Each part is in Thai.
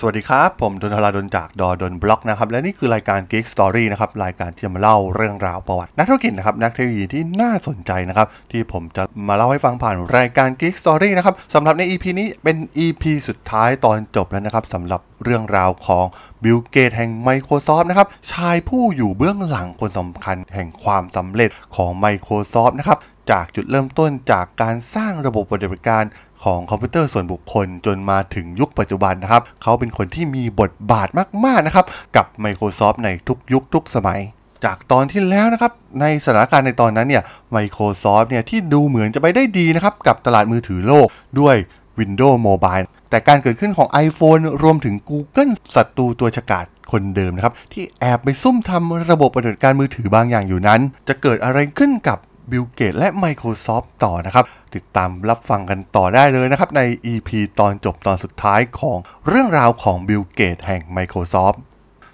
สวัสดีครับ ผมดนทราดนจากดอดนบล็อกนะครับ และนี่คือรายการ Geek Story นะครับ รายการที่จะมาเล่าเรื่องราวประวัติ นักธุรกิจนะครับ นักเทคโนโลยีที่น่าสนใจนะครับ ที่ผมจะมาเล่าให้ฟังผ่านรายการ Geek Story นะครับสำหรับใน EP นี้เป็น EP สุดท้ายตอนจบแล้วนะครับสำหรับเรื่องราวของบิลเกตแห่ง Microsoft นะครับ ชายผู้อยู่เบื้องหลังคนสำคัญแห่งความสำเร็จของ Microsoft นะครับ จากจุดเริ่มต้นจากการสร้างระบบปฏิบัติการของคอมพิวเตอร์ส่วนบุคคลจนมาถึงยุคปัจจุบันนะครับ เขาเป็นคนที่มีบทบาทมาก ๆ นะครับ กับ Microsoft ในทุกยุคทุกสมัย จากตอนที่แล้วนะครับ ในสถานการณ์ในตอนนั้นเนี่ย Microsoft เนี่ยที่ดูเหมือนจะไปได้ดีนะครับ กับตลาดมือถือโลกด้วย Windows Mobile แต่การเกิดขึ้นของ iPhone รวมถึง Google ศัตรูตัวฉกาจคนเดิมนะครับ ที่แอบไปซุ่มทำระบบปฏิบัติการมือถือบางอย่างอยู่นั้น จะเกิดอะไรขึ้นกับ บิลเกตส์และ Microsoft ต่อนะครับ ติดตามรับฟังกันต่อได้เลยนะครับใน EP ตอนจบตอนสุดท้ายของเรื่องราวของบิลเกตส์แห่ง Microsoft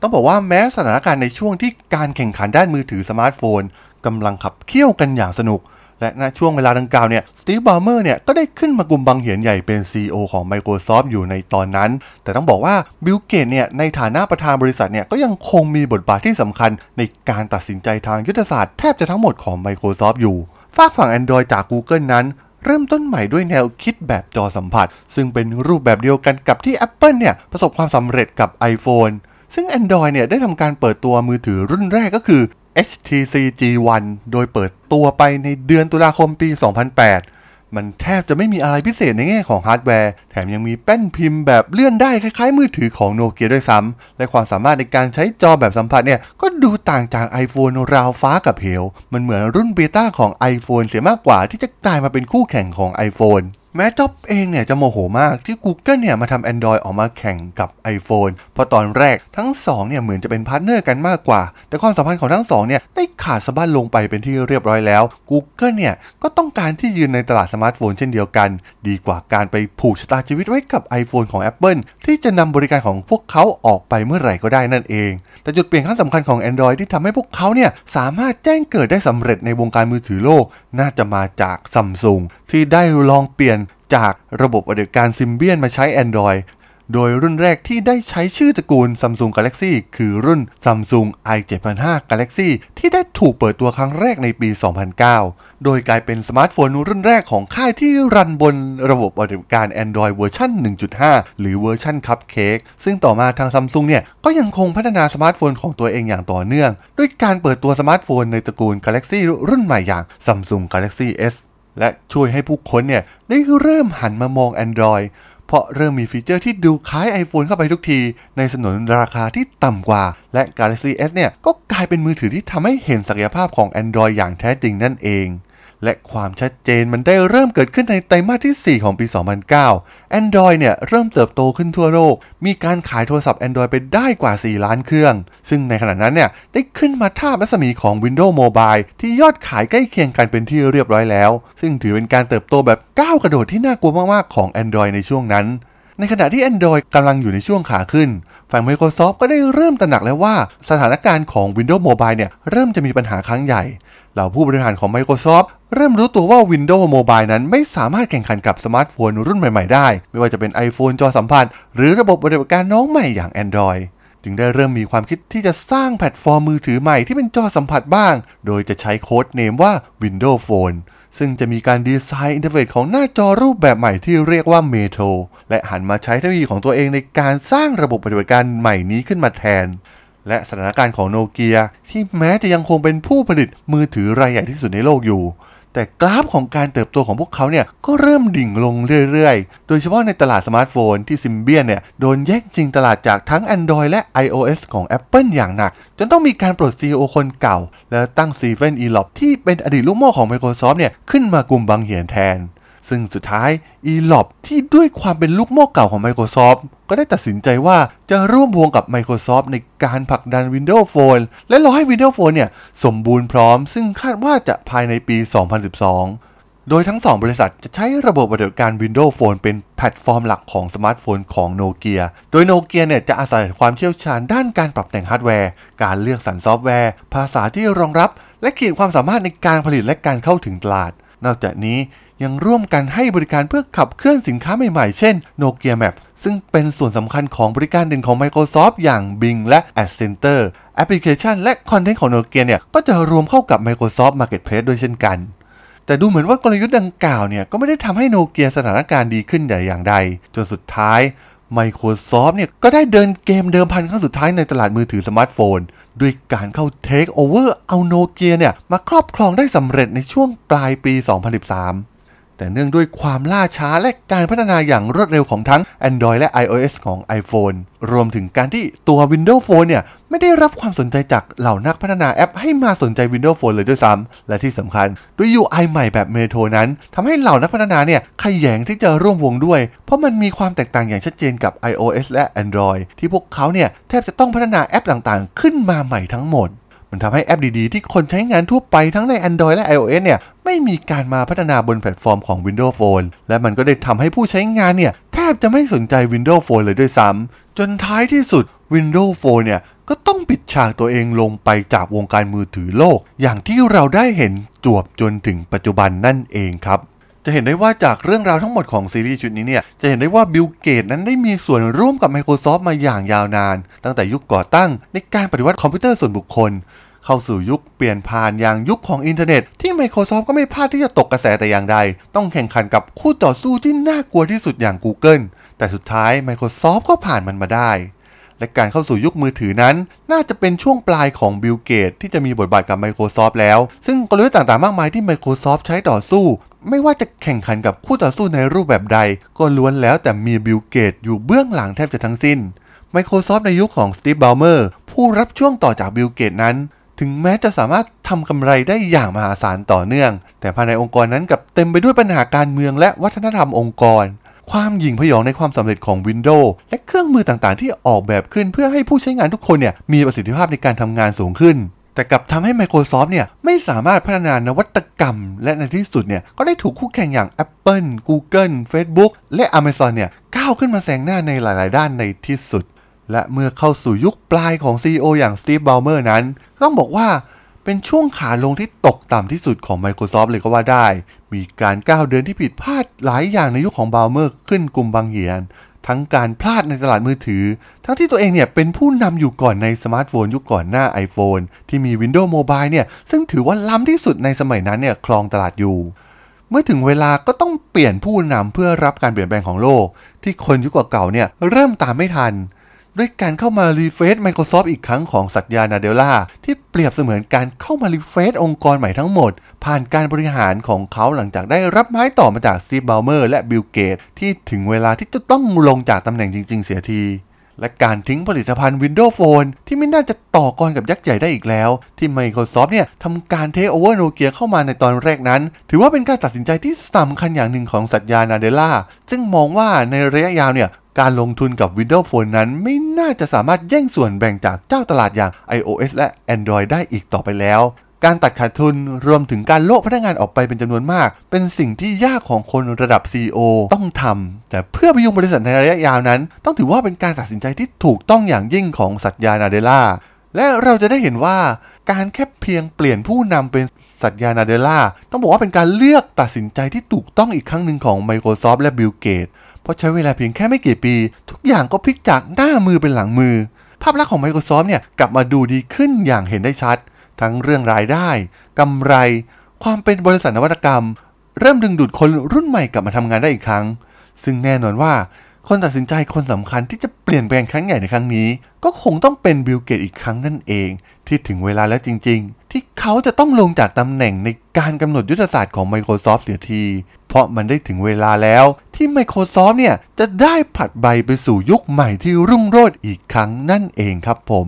ต้องบอกว่าแม้สถานการณ์ในช่วงที่การแข่งขันด้านมือถือสมาร์ทโฟนกำลังขับเคี่ยวกันอย่างสนุก และณช่วงเวลาดังกล่าวเนี่ยสตีฟบอลเมอร์เนี่ยก็ได้ขึ้นมากลุ่มบางเหียนใหญ่เป็น CEO ของ Microsoft อยู่ในตอนนั้น แต่ต้องบอกว่าบิลเกตส์เนี่ยในฐานะประธานบริษัทเนี่ยก็ยังคงมีบทบาทที่สำคัญในการตัดสินใจทางยุทธศาสตร์แทบจะทั้งหมดของ Microsoft อยู่ฟากฝั่ง Android จาก Google นั้นเริ่มต้นใหม่ด้วยแนวคิดแบบจอสัมผัส ซึ่งเป็นรูปแบบเดียวกันกับที่ Apple เนี่ยประสบความสำเร็จกับ iPhone ซึ่ง Android เนี่ยได้ทำการเปิดตัวมือถือรุ่นแรกก็คือ HTC G1 โดยเปิดตัวไปในเดือนตุลาคมปี 2008 มันแทบจะไม่มีอะไรพิเศษในแง่ของฮาร์ดแวร์ แถมยังมีแป้นพิมพ์แบบเลื่อนได้คล้ายๆมือถือของโนเกียด้วยซ้ำ และความสามารถในการใช้จอแบบสัมผัสเนี่ย ก็ดูต่างจาก iPhone ราวฟ้ากับเหว มันเหมือนรุ่น beta ของ iPhone เสียมากกว่าที่จะกลายมาเป็นคู่แข่งของ iPhone แม้จ็อบส์เองเนี่ยจะโมโหมากที่ Google เนี่ยมาทำ Android ออกมาแข่งกับ iPhone เพราะตอนแรกทั้งสองเนี่ยเหมือนจะเป็น partner กันมากกว่า แต่ความสัมพันธ์ของทั้งสองเนี่ยได้ขาดสะบั้นลงไปเป็นที่เรียบร้อยแล้ว Google เนี่ยก็ต้องการที่ยืนในตลาดสมาร์ทโฟนเช่นเดียวกัน ดีกว่าการไปผูกชะตาชีวิตไว้กับ iPhone ของ Apple ที่จะนำบริการของพวกเขาออกไปเมื่อไหร่ก็ได้นั่นเอง แต่จุดเปลี่ยนครั้งสำคัญของ Android ที่ทำให้พวกเขาเนี่ยสามารถแจ้งเกิดได้สำเร็จในวงการมือถือโลกน่าจะมาจากซัมซุงที่ได้ลองเปลี่ยนจากระบบปฏิบัติการซิมเบียนมาใช้ Android โดยรุ่นแรกที่ได้ใช้ชื่อตระกูล Samsung Galaxy คือรุ่น Samsung i7,500 Galaxy ที่ได้ถูกเปิดตัวครั้งแรกในปี 2009 โดยกลายเป็นสมาร์ทโฟนรุ่นแรกของค่ายที่รันบนระบบปฏิบัติการ Android เวอร์ชัน1.5 หรือเวอร์ชัน Cupcake ซึ่งต่อมาทาง Samsung เนี่ย ก็ยังคงพัฒนาสมาร์ทโฟนของตัวเองอย่างต่อเนื่อง ด้วยการเปิดตัวสมาร์ทโฟนในตระกูล Galaxy รุ่นใหม่อย่าง Samsung Galaxy S และช่วยให้ผู้คนเนี่ยได้เริ่มหันมามอง Android เพราะเริ่มมีฟีเจอร์ที่ดูคล้าย iPhone เข้าไปทุกที ในสนนราคาที่ต่ำกว่า และ Galaxy S เนี่ยก็กลายเป็นมือถือที่ทำให้เห็นศักยภาพของ Android อย่างแท้จริงนั่นเอง และความชัดเจนมันได้เริ่มเกิดขึ้นในไตรมาสที่ 4 ของปี 2009 Android เนี่ยเริ่มเติบโตขึ้นทั่วโลก มีการขายโทรศัพท์ Android ไปได้กว่า 4 ล้านเครื่อง ซึ่งในขณะนั้นเนี่ยได้ขึ้นมาท่าบรัศมีของ Windows Mobile ที่ยอดขายใกล้เคียงกันเป็นที่เรียบร้อยแล้ว ซึ่งถือเป็นการเติบโตแบบก้าวกระโดดที่น่ากลัวมากๆของ Android ในช่วงนั้นในขณะที่ Android กำลังอยู่ในช่วงขาขึ้น ฝั่ง Microsoft ก็ได้เริ่มตระหนักแล้วว่า สถานการณ์ของ Windows Mobile เนี่ยเริ่มจะมีปัญหาครั้งใหญ่ เหล่าผู้บริหารของ Microsoft เริ่มรู้ตัวว่า Windows Mobile นั้นไม่สามารถแข่งขันกับสมาร์ทโฟนรุ่นใหม่ ๆ ได้ ไม่ว่าจะเป็น iPhone จอสัมผัสหรือระบบปฏิบัติการน้องใหม่อย่าง Android จึงได้เริ่มมีความคิดที่จะสร้างแพลตฟอร์มมือถือใหม่ที่เป็นจอสัมผัสบ้าง โดยจะใช้ codename ว่า Windows Phone ซึ่งจะมีการดีไซน์ interface ของหน้าจอรูปแบบใหม่ที่เรียกว่า Metro และหันมาใช้เทคโนโลยีของตัวเองในการสร้างระบบปฏิบัติการใหม่นี้ขึ้นมาแทน และสถานการณ์ของโนเกียที่แม้จะยังคงเป็นผู้ผลิตมือถือรายใหญ่ที่สุดในโลกอยู่ แต่กราฟของการเติบโตของพวกเขาเนี่ยก็เริ่มดิ่งลงเรื่อยๆ โดยเฉพาะในตลาดสมาร์ทโฟนที่ซิมเบียนเนี่ยโดนแย่งชิงตลาดจากทั้ง Android และ iOS ของ Apple อย่างหนัก จนต้องมีการปลด CEO คนเก่า และตั้งสตีเฟนอีล็อปที่เป็นอดีตลูกหม้อของ Microsoft เนี่ยขึ้นมากลุ่มบางเหียนแทน ซึ่งสุดท้ายอีล็อปที่ด้วยความเป็นลูกหม้อเก่าของ Microsoft ก็ได้ตัดสินใจว่าจะร่วมวงกับ Microsoft ในการผลักดัน Windows Phone และรอให้ Windows Phone เนี่ยสมบูรณ์พร้อม ซึ่งคาดว่าจะภายในปี 2012โดยทั้ง 2 บริษัทจะใช้ระบบปฏิบัติการ Windows Phone เป็นแพลตฟอร์มหลักของสมาร์ทโฟนของโนเกีย โดยโนเกียเนี่ยจะอาศัยความเชี่ยวชาญด้านการปรับแต่งฮาร์ดแวร์ การเลือกสรรซอฟต์แวร์ ภาษาที่รองรับ และขีดความสามารถในการผลิตและการเข้าถึงตลาด นอกจากนี้ ยังร่วมกันให้บริการเพื่อขับเคลื่อนสินค้าใหม่ๆ เช่น Nokia Map ซึ่งเป็นส่วนสำคัญของบริการเด่นของ Microsoft อย่าง Bing และ Ad Center แอปพลิเคชันและคอนเทนต์ของ Nokia เนี่ย ก็จะรวมเข้ากับ Microsoft Marketplace ด้วยเช่นกัน แต่ดูเหมือนว่ากลยุทธ์ดังกล่าวเนี่ย ก็ไม่ได้ทำให้โนเกียสถานการณ์ดีขึ้นแต่อย่างใด จนสุดท้าย Microsoft เนี่ย ก็ได้เดินเกมเดิมพันครั้งสุดท้ายในตลาดมือถือสมาร์ทโฟน ด้วยการเข้าเทคโอเวอร์เอาโนเกียเนี่ย มาครอบครองได้สำเร็จในช่วงปลายปี 2013 แต่เนื่องด้วยความล่าช้าและการพัฒนาอย่างรวดเร็วของทั้ง Android และ iOS ของ iPhone รวมถึงการที่ตัว Windows Phone เนี่ย ไม่ได้รับความสนใจจากเหล่านักพัฒนาแอปให้มาสนใจ Windows Phone เลยด้วยซ้ำ และที่สำคัญด้วย UI ใหม่แบบเมโทรนั้นทำให้เหล่านักพัฒนาเนี่ยขยงที่จะร่วมวงด้วย เพราะมันมีความแตกต่างอย่างชัดเจนกับ iOS และ Android ที่พวกเขาเนี่ยแทบจะต้องพัฒนาแอปต่างๆ ขึ้นมาใหม่ทั้งหมดมันทำให้แอปดีๆ ที่คนใช้งานทั่วไปทั้งใน Android และ iOS เนี่ย ไม่มีการมาพัฒนาบนแพลตฟอร์มของ Windows Phone และมันก็ได้ทำให้ผู้ใช้งานเนี่ยแทบจะไม่สนใจ Windows Phone เลยด้วยซ้ำจนท้ายที่สุด Windows Phone เนี่ยก็ต้องปิดฉากตัวเองลงไปจากวงการมือถือโลก อย่างที่เราได้เห็นจวบจนถึงปัจจุบันนั่นเองครับ จะเห็นได้ว่าจากเรื่องราวทั้งหมดของซีรีส์ชุดนี้เนี่ย จะเห็นได้ว่าบิลเกตส์นั้นได้มีส่วนร่วมกับ Microsoft มาอย่างยาวนาน ตั้งแต่ยุคก่อตั้งในการปฏิวัติคอมพิวเตอร์ส่วนบุคคล เข้าสู่ยุคเปลี่ยนผ่านอย่างยุคของอินเทอร์เน็ต ที่ Microsoft ก็ไม่พลาดที่จะตกกระแสแต่อย่างใด ต้องแข่งขันกับคู่ต่อสู้ที่น่ากลัวที่สุดอย่าง Google แต่สุดท้าย Microsoft ก็ผ่านมันมาได้ และการเข้าสู่ยุคมือถือนั้น น่าจะเป็นช่วงปลายของบิลเกตส์ที่จะมีบทบาทกับ Microsoft แล้ว ซึ่งกลยุทธ์ต่างๆมากมายที่ Microsoft ใช้ต่อสู้ไม่ว่าจะแข่งขันกับคู่ต่อสู้ในรูปแบบใด ก็ล้วนแล้วแต่มีบิลเกตส์อยู่เบื้องหลังแทบจะทั้งสิ้น Microsoft ในยุคของสตีฟ b บลเมอร์ผู้รับช่วงต่อจากบิลเกตส์นั้น ถึงแม้จะสามารถทำกำไรได้อย่างมหาศาลต่อเนื่อง แต่ภายในองค์กรนั้นกลับเต็มไปด้วยปัญหาการเมืองและวัฒนธรรมองค์กร ความหยิ่งผยองในความสำเร็จของ Windows และเครื่องมือต่างๆ ที่ออกแบบขึ้นเพื่อให้ผู้ใช้งานทุกคนเนี่ยมีประสิทธิภาพในการทำงานสูงขึ้น แต่กลับทำให้ Microsoft เนี่ยไม่สามารถพัฒนานวัตกรรม และในที่สุดเนี่ยก็ได้ถูกคู่แข่งอย่าง Apple Google Facebook และ Amazon เนี่ยก้าวขึ้นมาแซงหน้าในหลาย ๆ ด้านในที่สุด และเมื่อเข้าสู่ยุคปลายของ CEO อย่างสตีฟ b บลเมอร์นั้น ต้องบอกว่าเป็นช่วงขาลงที่ตกต่ำที่สุดของ Microsoft เลยก็ว่าได้ มีการก้าวเดินที่ผิดพลาดหลายอย่างในยุคของบอลเมอร์ขึ้นกุมบังเหียน ทั้งการพลาดในตลาดมือถือ ทั้งที่ตัวเองเนี่ยเป็นผู้นำอยู่ก่อนในสมาร์ทโฟนยุคก่อนหน้า iPhone ที่มี Windows Mobile เนี่ยซึ่งถือว่าล้ำที่สุดในสมัยนั้นเนี่ยครองตลาดอยู่เมื่อถึงเวลาก็ต้องเปลี่ยนผู้นำเพื่อรับการเปลี่ยนแปลงของโลก ที่คนยุคเก่าๆเนี่ยเริ่มตามไม่ทัน ด้วยการเข้ามารีเฟซ Microsoft อีกครั้งของสัตยานาเดลลาที่เปรียบเสมือนการเข้ามา refresh องค์กรใหม่ทั้งหมด ผ่านการบริหารของเขาหลังจากได้รับไม้ต่อมาจากซีบ b ลเมอร์และบิลเกตส์ที่ถึงเวลาที่จะต้องลงจากตำแหน่งจริง ๆ เสียที และการทิ้งผลิตภัณฑ์ Windows Phone ที่ไม่น่าจะต่อกรกับยักษ์ใหญ่ได้อีกแล้ว ที่ Microsoft เนี่ยทำการเทคโอเวอร์โนเกียเข้ามาในตอนแรกนั้น ถือว่าเป็นการตัดสินใจที่สำคัญอย่างหนึ่งของสัตยานาเดลล่าซึ่งมองว่าในระยะยาวเนี่ยการลงทุนกับ Windows Phone นั้นไม่น่าจะสามารถแย่งส่วนแบ่งจากเจ้าตลาดอย่าง iOS และ Android ได้อีกต่อไปแล้ว การตัดขาดทุนรวมถึงการโลกพนักงานออกไปเป็นจำนวนมาก เป็นสิ่งที่ยากของคนระดับ CEO ต้องทำแต่เพื่อพยุงบริษัทในระยะยาวนั้น ต้องถือว่าเป็นการตัดสินใจที่ถูกต้องอย่างยิ่งของสัตยานาเดล่าและเราจะได้เห็นว่าการแค่เพียงเปลี่ยนผู้นำเป็นสัตยานาเดล่าต้องบอกว่าเป็นการเลือกตัดสินใจที่ถูกต้องอีกครั้งหนึ่งของ Microsoft และ Bill Gates เพราะใช้เวลาเพียงแค่ไม่กี่ปี ทุกอย่างก็พลิกจากหน้ามือเป็นหลังมือ ภาพลักษณ์ของ Microsoft เนี่ยกลับมาดูดีขึ้นอย่างเห็นได้ชัด ทั้งเรื่องรายได้กำไร ความเป็นบริษัทนวัตกรรม เริ่มดึงดูดคนรุ่นใหม่กลับมาทำงานได้อีกครั้ง ซึ่งแน่นอนว่าคนตัดสินใจคนสำคัญที่จะเปลี่ยนแปลงครั้งใหญ่ในครั้งนี้ ก็คงต้องเป็นบิลเกตอีกครั้งนั่นเอง ที่ถึงเวลาแล้วจริง ๆ ที่เขาจะต้องลงจากตำแหน่งในการกำหนดยุทธศาสตร์ของ Microsoft เสียที เพราะมันได้ถึงเวลาแล้วที่ Microsoft เนี่ยจะได้ผลัดใบไปสู่ยุคใหม่ที่รุ่งโรจน์อีกครั้งนั่นเองครับผม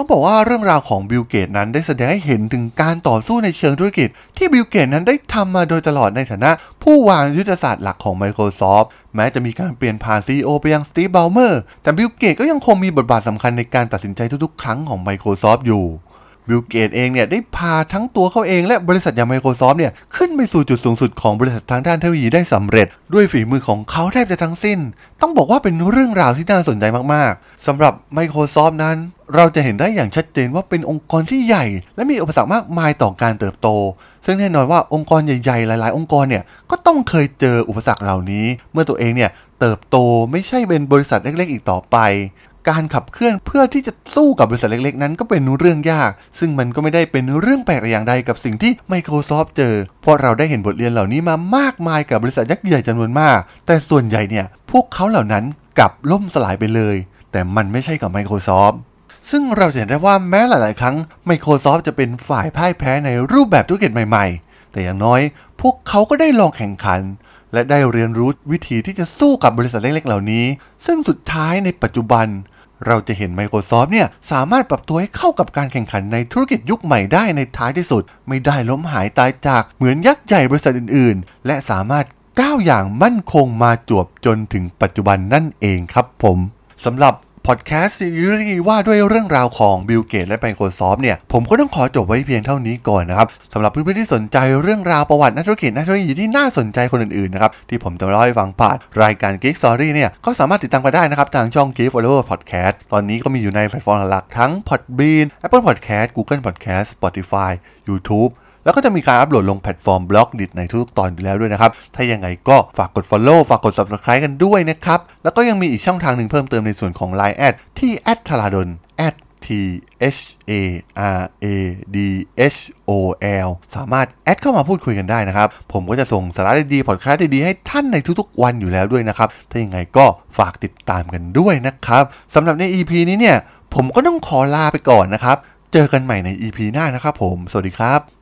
ต้องบอกว่าเรื่องราวของบิลเกตส์นั้นได้แสดงให้เห็นถึงการต่อสู้ในเชิงธุรกิจ ที่บิลเกตส์นั้นได้ทำมาโดยตลอดในฐานะ ผู้วางยุทธศาสตร์หลักของ Microsoft แม้จะมีการเปลี่ยนผ่าน CEO ไปยังสตีฟบ l ลเมอร์แต่บิลเกตก็ยังคงมีบทบาทสำคัญในการตัดสินใจทุกๆ ครั้งของ Microsoft อยู่ บิลเกตส์เองเนี่ยได้พาทั้งตัวเขาเองและบริษัทอย่าง Microsoft เนี่ยขึ้นไปสู่จุดสูงสุดของบริษัททางด้านเทคโนโลยีได้สำเร็จ ด้วยฝีมือของเขาแทบจะทั้งสิ้น ต้องบอกว่าเป็นเรื่องราวที่น่าสนใจมากๆสำหรับ Microsoft นั้น เราจะเห็นได้อย่างชัดเจนว่าเป็นองค์กรที่ใหญ่ และมีอุปสรรคมากมายต่อการเติบโต ซึ่งแน่นอนว่าองค์กรใหญ่ๆ หลาย ๆ องค์กรเนี่ยก็ต้องเคยเจออุปสรรคเหล่านี้ เมื่อตัวเองเนี่ยเติบโตไม่ใช่เป็นบริษัทเล็กๆ อีกต่อไป การขับเคลื่อนเพื่อที่จะสู้กับบริษัทเล็กๆ นั้นก็เป็นเรื่องยาก ซึ่งมันก็ไม่ได้เป็นเรื่องแปลกอย่างใดกับสิ่งที่ Microsoft เจอ เพราะเราได้เห็นบทเรียนเหล่านี้มามากมายกับบริษัทยักษ์ใหญ่จำนวนมาก แต่ส่วนใหญ่เนี่ยพวกเขาเหล่านั้นกลับล่มสลายไปเลย แต่มันไม่ใช่กับ Microsoft ซึ่งเราจะเห็นได้ว่าแม้หลาย ๆ ครั้ง Microsoft จะเป็นฝ่ายพ่ายแพ้ในรูปแบบธุรกิจใหม่ ๆ แต่อย่างน้อย พวกเขาก็ได้ลองแข่งขัน และได้เรียนรู้วิธีที่จะสู้กับบริษัทเล็ก ๆ เหล่านี้ ซึ่งสุดท้ายในปัจจุบัน เราจะเห็น Microsoft เนี่ยสามารถปรับตัวให้เข้ากับการแข่งขันในธุรกิจยุคใหม่ได้ในท้ายที่สุด ไม่ได้ล้มหายตายจากเหมือนยักษ์ใหญ่บริษัทอื่นๆ และสามารถก้าวอย่างมั่นคงมาจวบจนถึงปัจจุบันนั่นเองครับผมสำหรับ พอดแคสต์ซีรีส์ว่าด้วยเรื่องราวของบิลเกตส์และ Microsoft เนี่ย ผมก็ต้องขอจบไว้เพียงเท่านี้ก่อนนะครับสำหรับเพื่อนๆที่สนใจเรื่องราวประวัตินักธุรกิจนักธุรกิจที่น่าสนใจคนอื่นๆนะครับที่ผมจะเล่าให้ฟังผ่านรายการ Geek Story เนี่ยก็สามารถติดตามไปได้นะครับทางช่อง Geek Forever Podcast ตอนนี้ก็มีอยู่ในแพลตฟอร์มหลักทั้ง Podbean Apple Podcast Google Podcast Spotify YouTube แล้วก็จะมีการอัปโหลดลงแพลตฟอร์ม Blockdit ในทุกตอนอยู่แล้วด้วยนะครับ ถ้ายังไงก็ฝากกด Follow ฝากกด Subscribe กันด้วยนะครับ แล้วก็ยังมีอีกช่องทางหนึ่งเพิ่มเติมในส่วนของ Line แอดที่ t h a r a d o n T H A R A D H O L สามารถแอดเข้ามาพูดคุยกันได้นะครับ ผมก็จะส่งสาระดีๆพอดแคสต์ดีๆ ให้ท่านในทุกๆวันอยู่แล้วด้วยนะครับ ถ้ายังไงก็ฝากติดตามกันด้วยนะครับสำหรับใน EP นี้เนี่ย ผมก็ต้องขอลาไปก่อนนะครับ เจอกันใหม่ใน EP หน้านะครับผม สวัสดีครับ